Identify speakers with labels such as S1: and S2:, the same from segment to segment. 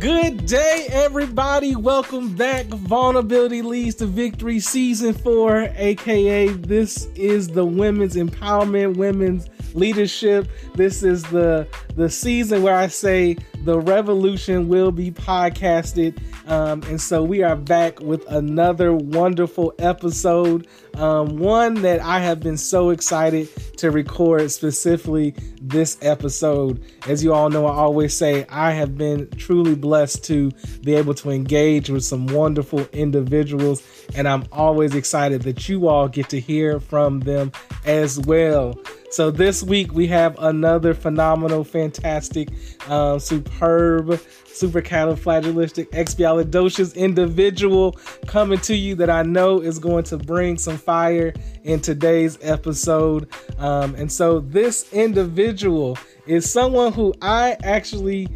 S1: Good day, everybody. Welcome back. Vulnerability Leads to Victory, Season 4, aka this is the Women's Empowerment, Women's Leadership. This is the, the season where I say the revolution will be podcasted. Um, and so we are back with another wonderful episode. Um, one that I have been so excited to record specifically this episode. As you all know, I always say I have been truly blessed to be able to engage with some wonderful individuals, and I'm always excited that you all get to hear from them as well. So this week we have another phenomenal, fantastic, um, superb, supercalifragilistic, expialidocious individual coming to you that I know is going to bring some fire in today's episode. Um, and so this individual is someone who I actually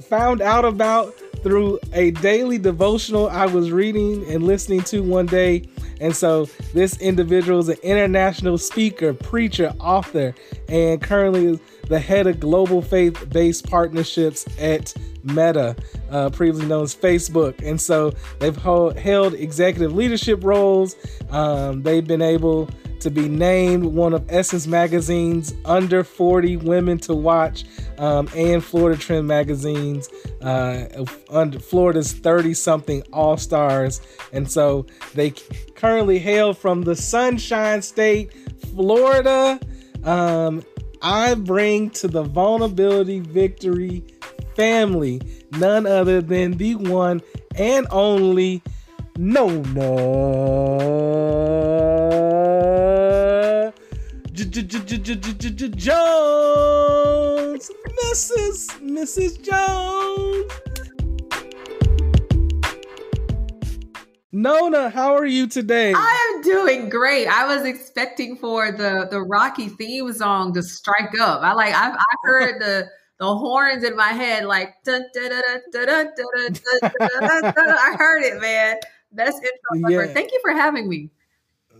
S1: found out about through a daily devotional I was reading and listening to one day. And so this individual is an international speaker, preacher, author, and currently is the head of global faith based partnerships at Meta, uh, previously known as Facebook. And so they've held executive leadership roles. Um, they've been able to be named one of Essence Magazine's under 40 women to watch um, and Florida Trend Magazine's uh, under Florida's 30 something All Stars. And so they currently hail from the Sunshine State, Florida. Um, I bring to the Vulnerability Victory family none other than the one and only Nona Jones, Mrs. Mrs. Jones. Nona, how are you today?
S2: I am doing great. I was expecting for the the Rocky theme song to strike up. I like I, I heard the the horns in my head like I heard it, man. Best intro ever. Yeah. Thank you for having me.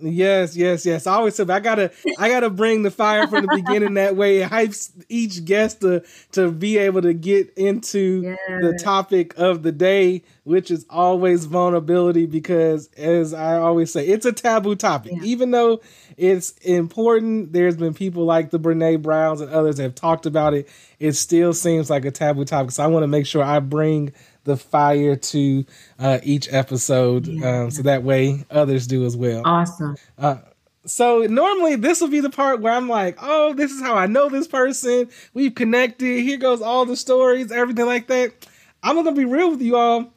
S1: Yes, yes, yes. I always say I gotta I gotta bring the fire from the beginning that way. It hypes each guest to to be able to get into yes. the topic of the day, which is always vulnerability, because as I always say, it's a taboo topic. Yeah. Even though it's important, there's been people like the Brene Browns and others that have talked about it. It still seems like a taboo topic. So I want to make sure I bring the fire to uh, each episode, yeah. um, so that way others do as well.
S2: Awesome.
S1: Uh, so normally this will be the part where I'm like, oh, this is how I know this person. We've connected. Here goes all the stories, everything like that. I'm gonna be real with you all.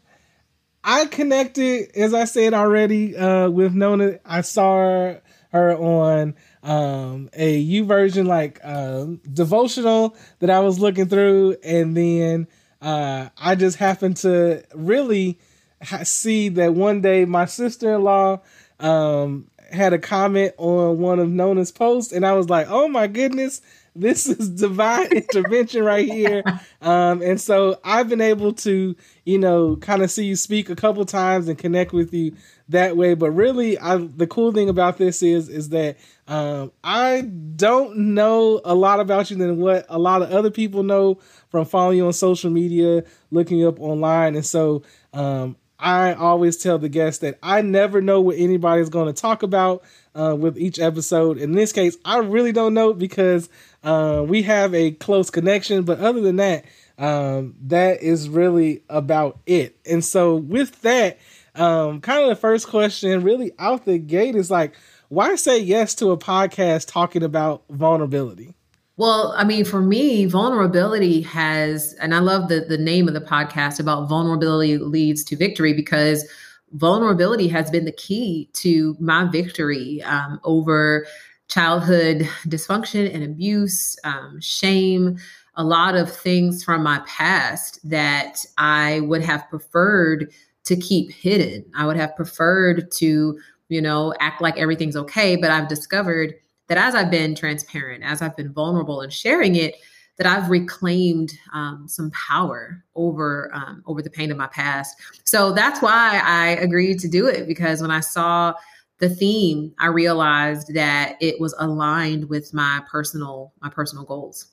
S1: I connected, as I said already, uh, with Nona. I saw her on um, a YouVersion like uh, devotional that I was looking through, and then uh, I just happened to really ha- see that one day my sister in law um, had a comment on one of Nona's posts, and I was like, oh my goodness, this is divine intervention right here. Um, and so I've been able to, you know, kind of see you speak a couple times and connect with you that way. But really, I, the cool thing about this is, is that um, I don't know a lot about you than what a lot of other people know from following you on social media, looking you up online. And so um, I always tell the guests that I never know what anybody's going to talk about uh, with each episode. In this case, I really don't know because uh, we have a close connection. But other than that, um, that is really about it. And so, with that, um, kind of the first question, really out the gate, is like, why say yes to a podcast talking about vulnerability?
S2: Well, I mean, for me, vulnerability has, and I love the the name of the podcast about vulnerability leads to victory because vulnerability has been the key to my victory um, over childhood dysfunction and abuse, um, shame, a lot of things from my past that I would have preferred to keep hidden. I would have preferred to you know, act like everything's okay. But I've discovered that as I've been transparent, as I've been vulnerable and sharing it, that I've reclaimed um, some power over um, over the pain of my past. So that's why I agreed to do it because when I saw the theme, I realized that it was aligned with my personal my personal goals.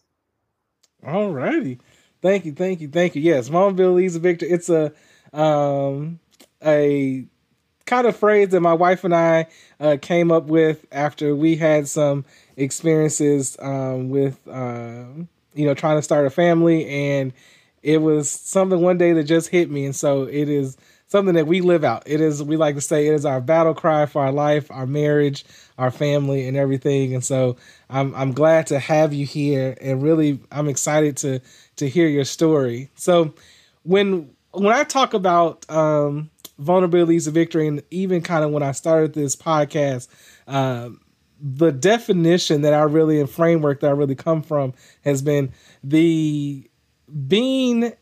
S1: All righty. Thank you, thank you, thank you. Yes, vulnerability leads a victory. It's a um a kind of phrase that my wife and I uh, came up with after we had some experiences um, with uh, you know trying to start a family, and it was something one day that just hit me, and so it is something that we live out. It is we like to say it is our battle cry for our life, our marriage, our family, and everything. And so I'm I'm glad to have you here, and really I'm excited to to hear your story. So when when I talk about um, vulnerabilities of victory, and even kind of when I started this podcast, um, the definition that I really and framework that I really come from has been the being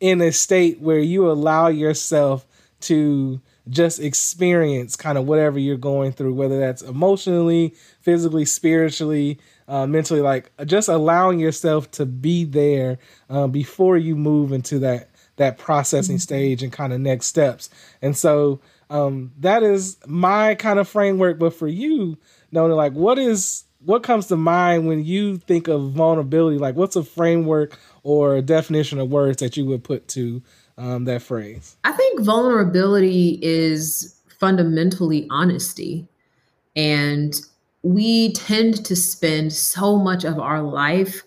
S1: in a state where you allow yourself to just experience kind of whatever you're going through, whether that's emotionally, physically, spiritually, uh, mentally, like just allowing yourself to be there uh, before you move into that that processing mm-hmm. stage and kind of next steps. And so um, that is my kind of framework. But for you, Nona, like what is what comes to mind when you think of vulnerability? Like what's a framework or a definition of words that you would put to um, that phrase?
S2: I think vulnerability is fundamentally honesty. And we tend to spend so much of our life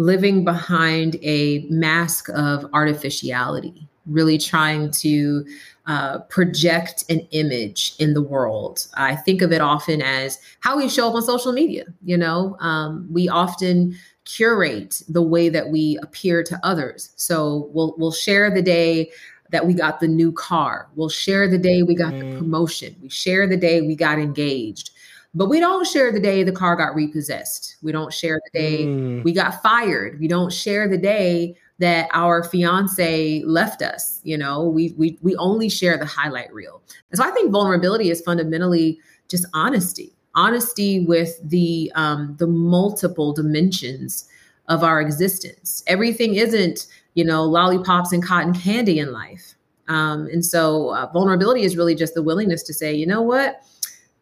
S2: living behind a mask of artificiality, really trying to uh, project an image in the world. I think of it often as how we show up on social media. You know, um, we often curate the way that we appear to others. So we'll we'll share the day that we got the new car. We'll share the day we got mm. the promotion. We share the day we got engaged. But we don't share the day the car got repossessed. We don't share the day mm. we got fired. We don't share the day that our fiance left us. You know, we we we only share the highlight reel. And so I think vulnerability is fundamentally just honesty honesty with the um, the multiple dimensions of our existence. Everything isn't you know lollipops and cotton candy in life, um, and so uh, vulnerability is really just the willingness to say, you know what.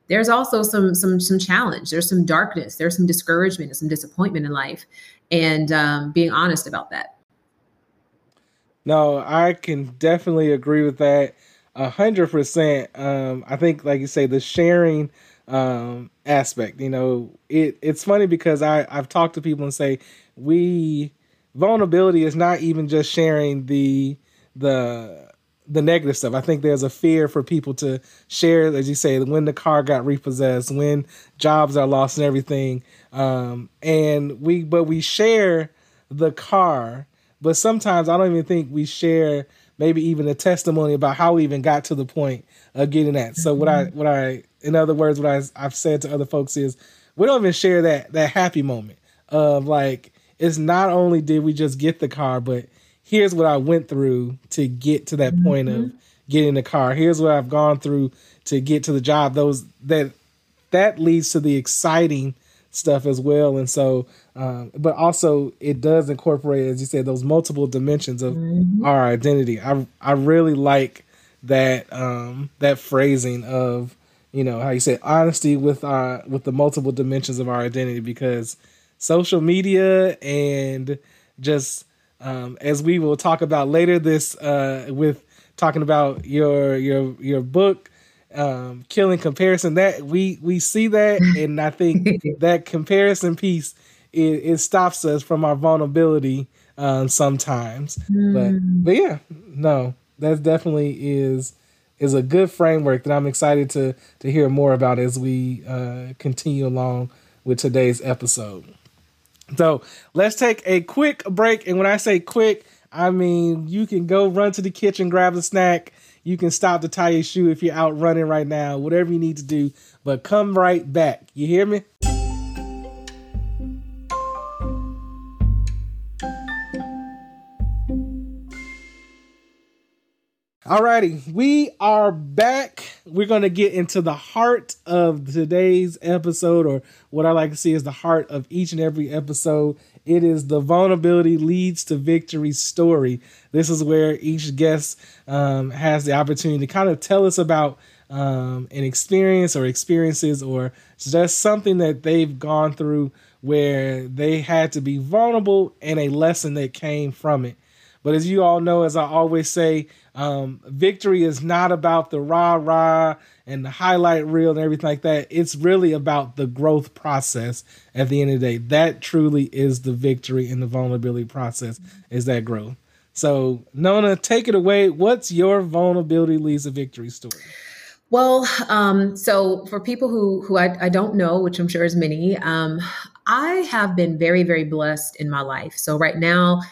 S2: There's also some some some challenge. There's some darkness. There's some discouragement and some disappointment in life, and um, being honest about that.
S1: No, I can definitely agree with that a hundred percent. Um, I think, like you say, the sharing um, aspect. You know, it it's funny because I I've talked to people and say we vulnerability is not even just sharing the the the negative stuff. I think there's a fear for people to share, as you say, when the car got repossessed, when jobs are lost and everything. Um, and we, but we share the car, but sometimes I don't even think we share maybe even a testimony about how we even got to the point of getting that. So what I, what I in other words, what I, I've said to other folks is we don't even share that that happy moment of like it's not only did we just get the car, but here's what I went through to get to that mm-hmm. point of mm-hmm. getting the car. Here's what I've gone through to get to the job. Those that that leads to the exciting stuff as well. And so, um, but also it does incorporate, as you said, those multiple dimensions of mm-hmm. our identity. I I really like that um, that phrasing of you know how you say honesty with our with the multiple dimensions of our identity because social media and just um, as we will talk about later this uh, with talking about your your your book um, killing comparison that we we see that and i think that comparison piece it, it, stops us from our vulnerability um, sometimes mm. but but yeah no that definitely is is a good framework that I'm excited to to hear more about as we uh, continue along with today's episode. So let's take a quick break, and when I say quick, I mean you can go run to the kitchen, grab a snack. You can stop to tie your shoe if you're out running right now, whatever you need to do. But come right back. You hear me? Alrighty, we are back. We're going to get into the heart of today's episode, or what I like to see is the heart of each and every episode. It is the vulnerability leads to victory story. This is where each guest um, has the opportunity to kind of tell us about um, an experience or experiences or just something that they've gone through where they had to be vulnerable and a lesson that came from it. But as you all know, as I always say, um, victory is not about the rah rah and the highlight reel and everything like that. It's really about the growth process at the end of the day. That truly is the victory in the vulnerability process, is that growth. So, Nona, take it away. What's your vulnerability leads to victory story?
S2: Well, um, so for people who who I, I, don't know, which I'm sure is many, um, I have been very, very blessed in my life. So right now,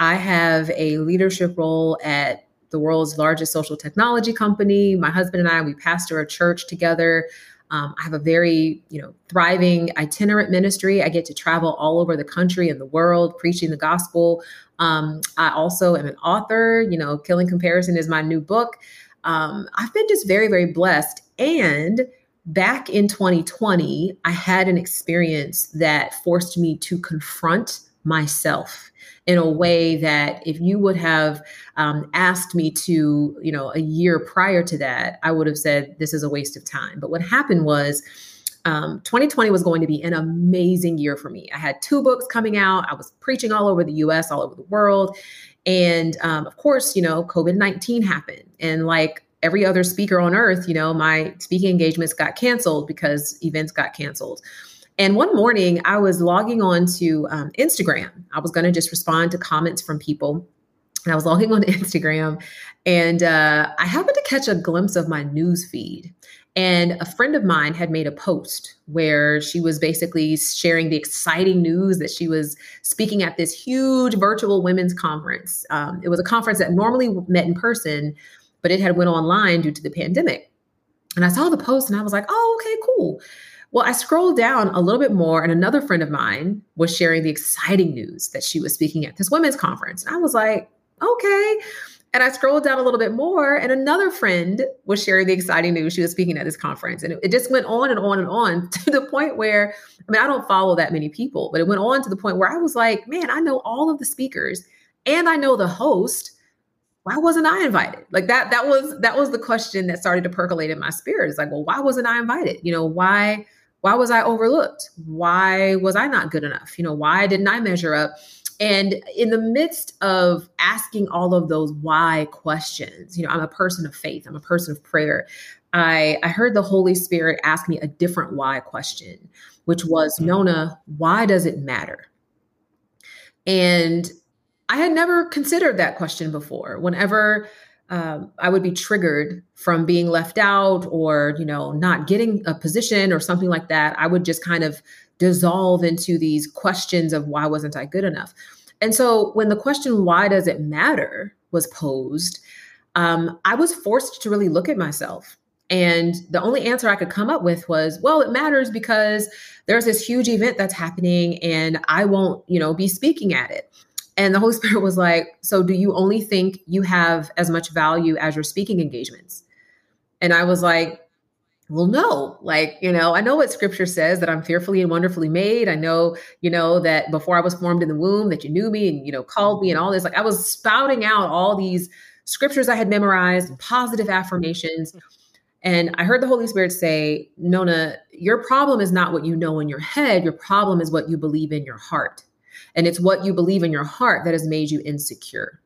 S2: I have a leadership role at the world's largest social technology company. My husband and I, we pastor a church together. Um, I have a very, you know, thriving itinerant ministry. I get to travel all over the country and the world preaching the gospel. Um, I also am an author. You know, Killing Comparison is my new book. Um, I've been just very, very blessed. And back in 2020, I had an experience that forced me to confront myself in a way that if you would have um, asked me to, you know, a year prior to that, I would have said this is a waste of time. But what happened was, um, 2020 was going to be an amazing year for me. I had two books coming out. I was preaching all over the US, all over the world. And um, of course, you know, COVID 19 happened. And like every other speaker on earth, you know, my speaking engagements got canceled because events got canceled. And one morning, I was logging on to um, Instagram. I was going to just respond to comments from people. And I was logging on to Instagram, and uh, I happened to catch a glimpse of my news feed. And a friend of mine had made a post where she was basically sharing the exciting news that she was speaking at this huge virtual women's conference. Um, it was a conference that normally met in person, but it had went online due to the pandemic. And I saw the post and I was like, oh, okay, cool. Well, I scrolled down a little bit more, and another friend of mine was sharing the exciting news that she was speaking at this women's conference. And I was like, okay. And I scrolled down a little bit more, and another friend was sharing the exciting news. She was speaking at this conference, and it, it, just went on and on and on to the point where I mean, I don't follow that many people, but it went on to the point where I was like, man, I know all of the speakers and I know the host. Why wasn't I invited? Like that, that was that was the question that started to percolate in my spirit. It's like, well, why wasn't I invited? You know, why why was I overlooked? Why was I not good enough? You know, why didn't I measure up? And in the midst of asking all of those why questions, you know, I'm a person of faith, I'm a person of prayer. I, I heard the Holy Spirit ask me a different why question, which was, mm-hmm. Nona, why does it matter? And I had never considered that question before. Whenever um, I would be triggered from being left out or, you know, not getting a position or something like that, I would just kind of dissolve into these questions of why wasn't I good enough? And so when the question, why does it matter, was posed, um, I was forced to really look at myself. And the only answer I could come up with was, well, it matters because there's this huge event that's happening and I won't, you know, be speaking at it. And the Holy Spirit was like, so do you only think you have as much value as your speaking engagements? And I was like, well, no, like, you know, I know what scripture says that I'm fearfully and wonderfully made. I know, you know, that before I was formed in the womb, that you knew me and, you know, called me and all this. Like, I was spouting out all these scriptures I had memorized, positive affirmations. And I heard the Holy Spirit say, Nona, your problem is not what you know in your head. Your problem is what you believe in your heart. And it's what you believe in your heart that has made you insecure.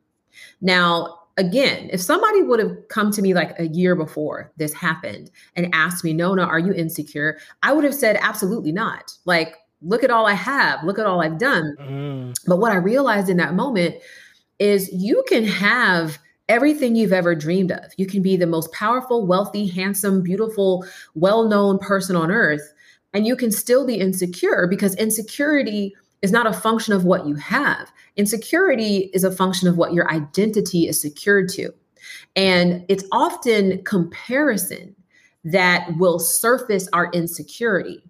S2: Now, again, if somebody would have come to me like a year before this happened and asked me, Nona, are you insecure? I would have said, absolutely not. Like, look at all I have, look at all I've done. Mm. But what I realized in that moment is you can have everything you've ever dreamed of. You can be the most powerful, wealthy, handsome, beautiful, well known person on earth, and you can still be insecure because insecurity is not a function of what you have. Insecurity is a function of what your identity is secured to. And it's often comparison that will surface our insecurity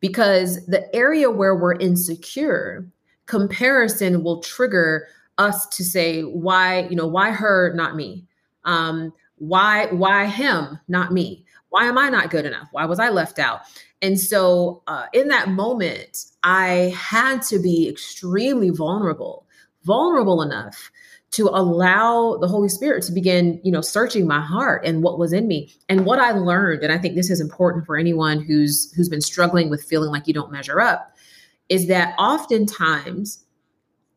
S2: because the area where we're insecure, comparison will trigger us to say, why, you know, why her, not me? Um, why, why him, not me? Why am I not good enough? Why was I left out? And so uh, in that moment, I had to be extremely vulnerable, vulnerable enough to allow the Holy Spirit to begin, you know, searching my heart and what was in me and what I learned. And I think this is important for anyone who's who's been struggling with feeling like you don't measure up is that oftentimes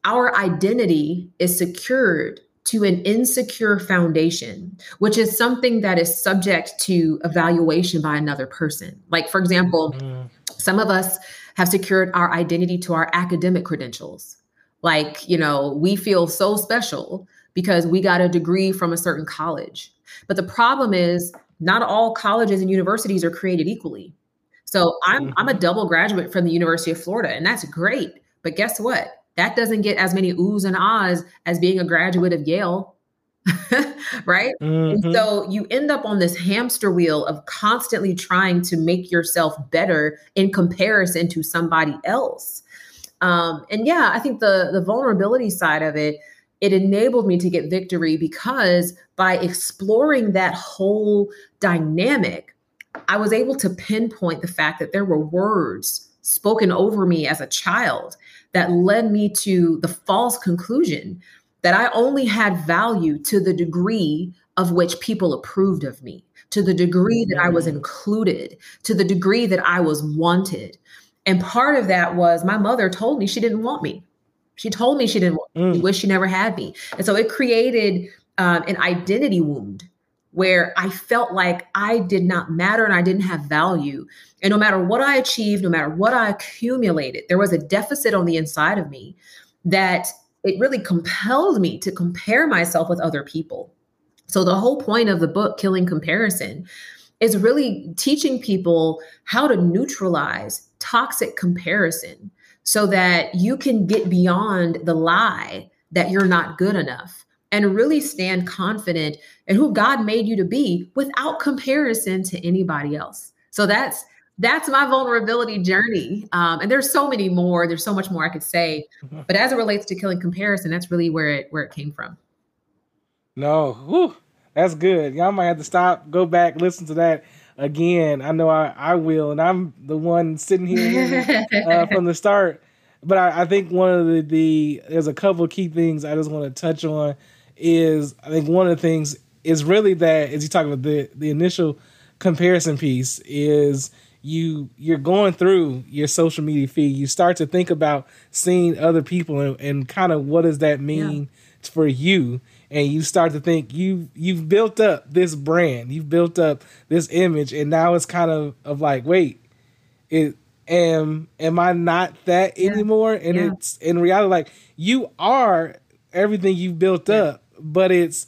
S2: our identity is secured to an insecure foundation, which is something that is subject to evaluation by another person. Like, for example, mm. some of us have secured our identity to our academic credentials. Like, you know, we feel so special because we got a degree from a certain college. But the problem is, not all colleges and universities are created equally. So I'm mm-hmm. I'm a mm-hmm. double graduate from the University of Florida, and that's great. But guess what? That doesn't get as many oohs and ahs as being a graduate of Yale. right? Mm-hmm. And so you end up on this hamster wheel of constantly trying to make yourself better in comparison to somebody else. Um, and yeah, I think the the vulnerability side of it, it enabled me to get victory because by exploring that whole dynamic, I was able to pinpoint the fact that there were words spoken over me as a child that led me to the false conclusion that I only had value to the degree of which people approved of me, to the degree that I was mm. included, to the degree that I was wanted. And part of that was my mother told me she didn't want me. She told me she didn't want me. Mm. She wished she never had me. And so it created um, an identity wound where I felt like I did not matter and I didn't have value. And no matter what I achieved, no matter what I accumulated, there was a deficit on the inside of me that it really compelled me to compare myself with other people. So the whole point of the book, Killing Comparison, is really teaching people how to neutralize toxic comparison so that you can get beyond the lie that you're not good enough and really stand confident in who God made you to be without comparison to anybody else. So that's that's my vulnerability journey. Um, and there's so many more. There's so much more I could say, mm-hmm. but as it relates to killing comparison, that's really where it where it came from.
S1: No, Whew. that's good. Y'all might have to stop, go back, listen to that again. I know I, I will, and I'm the one sitting here uh, from the start. But I, I, think one of the, the there's a couple of key things I just want to touch on is I think one of the things is really that as you talk about the the initial comparison piece is you you're going through your social media feed. You start to think about seeing other people and, and kind of what does that mean yeah. for you? And you start to think you you've built up this brand. You've built up this image. And now it's kind of of like wait it am am i not that yeah. anymore? And yeah. it's in reality like you are everything you've built up but it's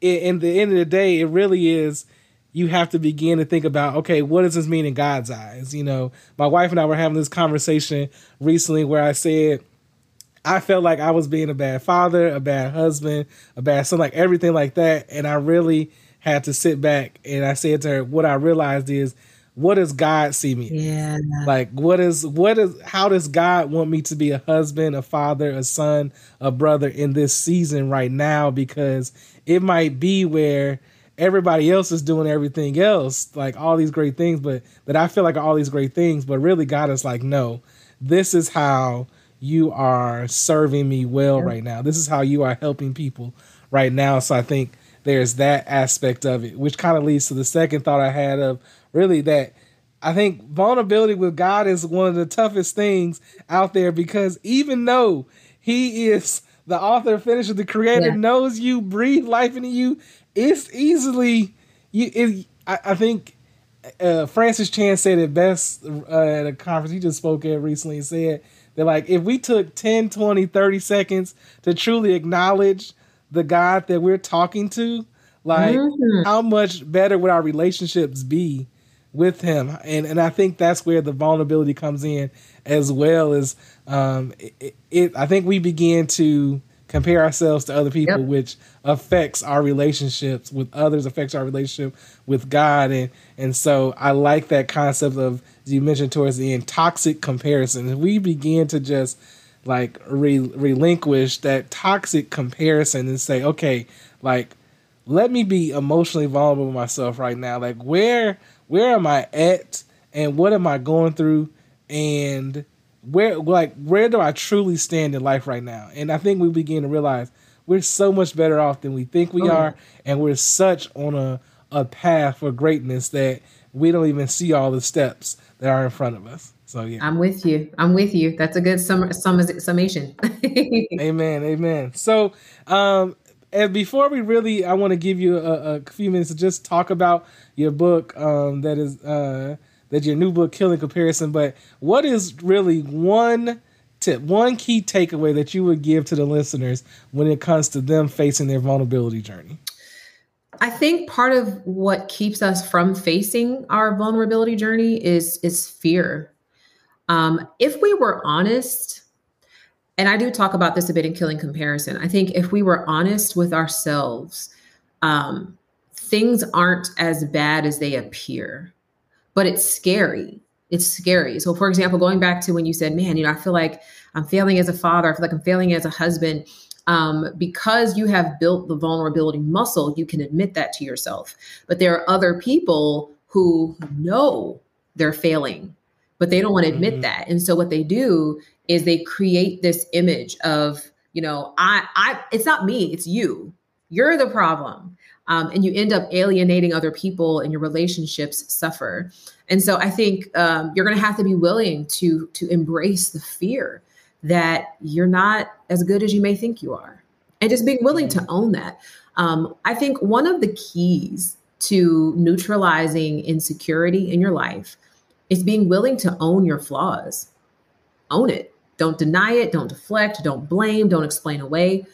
S1: in the end of the day, it really is. You have to begin to think about, okay, what does this mean in God's eyes? You know, my wife and I were having this conversation recently where I said, I felt like I was being a bad father, a bad husband, a bad son, like everything like that. And I really had to sit back and I said to her, what I realized is what does God see me?
S2: Yeah.
S1: Like what is what is how does God want me to be a husband, a father, a son, a brother in this season right now? Because it might be where everybody else is doing everything else, like all these great things, but that I feel like all these great things, but really God is like, no, this is how you are serving me well yeah. right now. This is how you are helping people right now. So I think there's that aspect of it, which kind of leads to the second thought I had of really that I think vulnerability with God is one of the toughest things out there because even though He is the author, finisher, the creator, yeah. knows you, breathe life into you, it's easily you. It, I, I, think uh, Francis Chan said it best uh, at a conference he just spoke at recently. He said that like if we took 10, 20, 30 seconds to truly acknowledge the God that we're talking to, like mm-hmm. how much better would our relationships be with him. And and I think that's where the vulnerability comes in as well as um it, it I think we begin to compare ourselves to other people yep. which affects our relationships with others affects our relationship with God. And and so I like that concept of as you mentioned towards the end toxic comparison. If we begin to just like re- relinquish that toxic comparison and say okay like let me be emotionally vulnerable with myself right now. Like where where am I at and what am I going through and where like where do I truly stand in life right now? And I think we begin to realize we're so much better off than we think we oh. are and we're such on a a path for greatness that we don't even see all the steps that are in front of us. So yeah,
S2: I'm with you. I'm with you. That's a good sum, sum summation.
S1: amen. Amen. So, um, and before we really, I want to give you a, a, few minutes to just talk about your book. Um, that is uh, that your new book, Killing Comparison. But what is really one tip, one key takeaway that you would give to the listeners when it comes to them facing their vulnerability journey?
S2: I think part of what keeps us from facing our vulnerability journey is is fear. Um, if we were honest, and I do talk about this a bit in Killing Comparison, I think if we were honest with ourselves, um, things aren't as bad as they appear, but it's scary. It's scary. So, for example, going back to when you said, man, you know, I feel like I'm failing as a father, I feel like I'm failing as a husband um, because you have built the vulnerability muscle, you can admit that to yourself. But there are other people who know they're failing, but they don't want to admit mm-hmm. that. And so what they do is they create this image of, you know, I, I, it's not me, it's you. You're the problem. Um, and you end up alienating other people and your relationships suffer. And so I think um, you're going to have to be willing to to embrace the fear that you're not as good as you may think you are. And just being willing to own that. Um, I think one of the keys to neutralizing insecurity in your life is being willing to own your flaws. Own it. Don't deny it. Don't deflect. Don't blame. Don't explain away.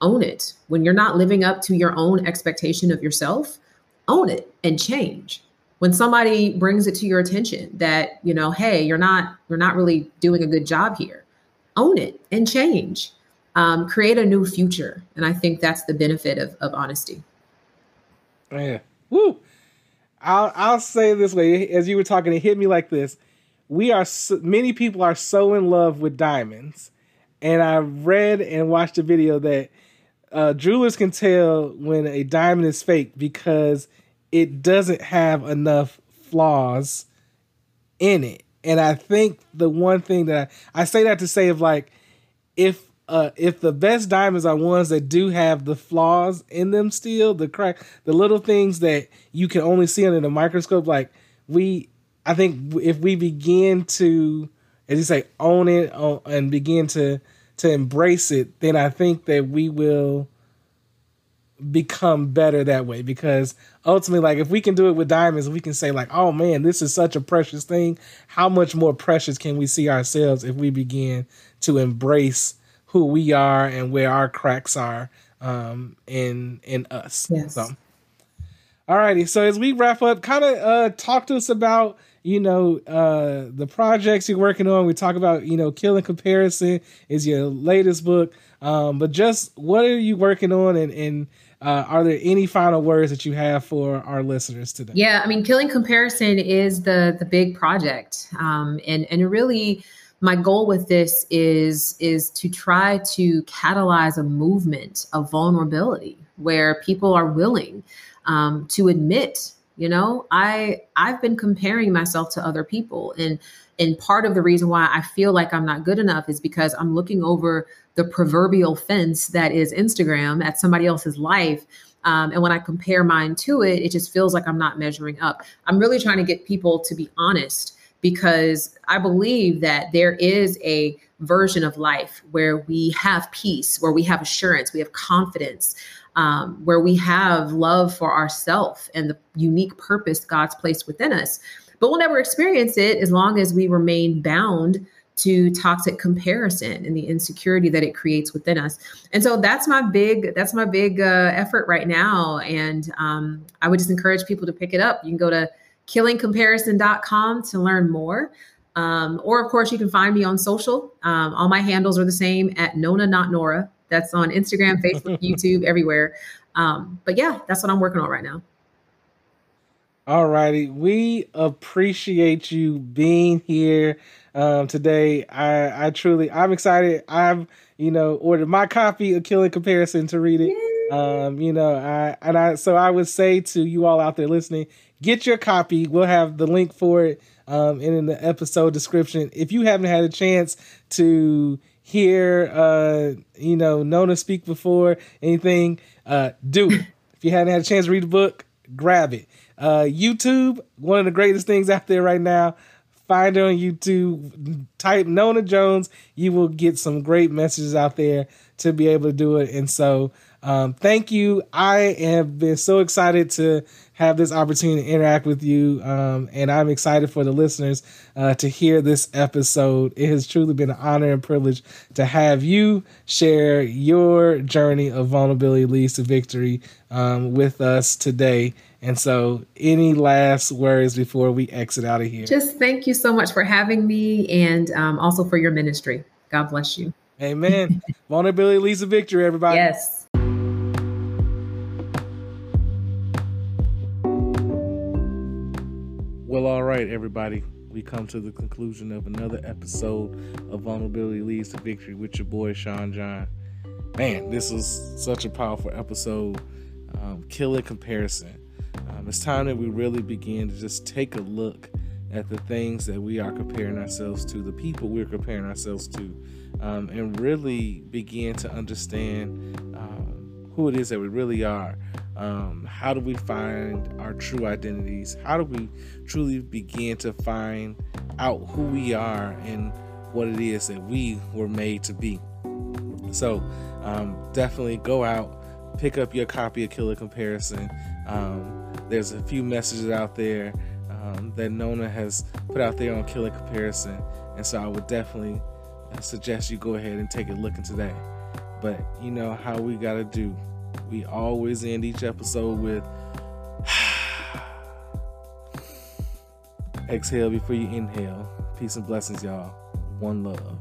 S2: Own it. When you're not living up to your own expectation of yourself, own it and change. When somebody brings it to your attention that, you know, hey, you're not you're not really doing a good job here own it and change. Um, create a new future. And I think that's the benefit of, of honesty.
S1: Yeah. Woo. I'll, I'll say this way as you were talking, it hit me like this. We are, so, many people are so in love with diamonds. And I read and watched a video that uh, jewelers can tell when a diamond is fake because it doesn't have enough flaws in it. And I think the one thing that I, I say that to say of like if uh, if the best diamonds are ones that do have the flaws in them still, the crack, the little things that you can only see under the microscope, like we, I think if we begin to, as you say, own it and begin to to embrace it, then I think that we will become better that way. Because ultimately like if we can do it with diamonds we can say like oh man this is such a precious thing. How much more precious can we see ourselves if we begin to embrace who we are and where our cracks are um in in us yes. so alrighty so as we wrap up kind of uh talk to us about you know uh the projects you're working on we talk about you know killing comparison is your latest book um but just what are you working on and and uh, are there any final words that you have for our listeners today?
S2: Yeah, I mean, killing comparison is the the big project, um, and and really, my goal with this is is to try to catalyze a movement of vulnerability where people are willing um, to admit, you know, I I've been comparing myself to other people, and and part of the reason why I feel like I'm not good enough is because I'm looking over the proverbial fence that is Instagram at somebody else's life. Um, and when I compare mine to it, it just feels like I'm not measuring up. I'm really trying to get people to be honest because I believe that there is a version of life where we have peace, where we have assurance, we have confidence, um, where we have love for ourselves and the unique purpose God's placed within us. But we'll never experience it as long as we remain bound to toxic comparison and the insecurity that it creates within us. And so that's my big that's my big uh, effort right now. And um, I would just encourage people to pick it up. You can go to killingcomparison.com to learn more. Um, or of course, you can find me on social. Um, all my handles are the same at Nona Not Nora. That's on Instagram, Facebook, YouTube, everywhere. Um, but yeah, that's what I'm working on right now.
S1: All righty. We appreciate you being here um, today. I, I truly, I'm excited. I've, you know, ordered my copy of Killing Comparison to read it. Um, you know, I, and I, so I would say to you all out there listening, get your copy. We'll have the link for it, um, and in the episode description. If you haven't had a chance to hear, uh, you know, Nona speak before anything, uh, do it. If you haven't had a chance to read the book, grab it. Uh, YouTube, one of the greatest things out there right now. Find her on YouTube. Type Nona Jones. You will get some great messages out there to be able to do it. And so, um, thank you. I have been so excited to have this opportunity to interact with you. Um, and I'm excited for the listeners uh, to hear this episode. It has truly been an honor and privilege to have you share your journey of vulnerability leads to victory um, with us today. And so, any last words before we exit out of here?
S2: Just thank you so much for having me and um, also for your ministry. God bless you.
S1: Amen. Vulnerability leads to victory, everybody.
S2: Yes.
S1: Well, all right, everybody. We come to the conclusion of another episode of Vulnerability Leads to Victory with your boy, Sean John. Man, this was such a powerful episode. Um, killer comparison. Um, it's time that we really begin to just take a look at the things that we are comparing ourselves to, the people we're comparing ourselves to, um, and really begin to understand um, who it is that we really are. Um, how do we find our true identities? How do we truly begin to find out who we are and what it is that we were made to be? So, um, definitely go out, pick up your copy of Killer Comparison. Um, there's a few messages out there um, that Nona has put out there on Killer Comparison, and so I would definitely uh, suggest you go ahead and take a look into that. But you know how we got to do we always end each episode with exhale before you inhale. Peace and blessings, y'all. One love.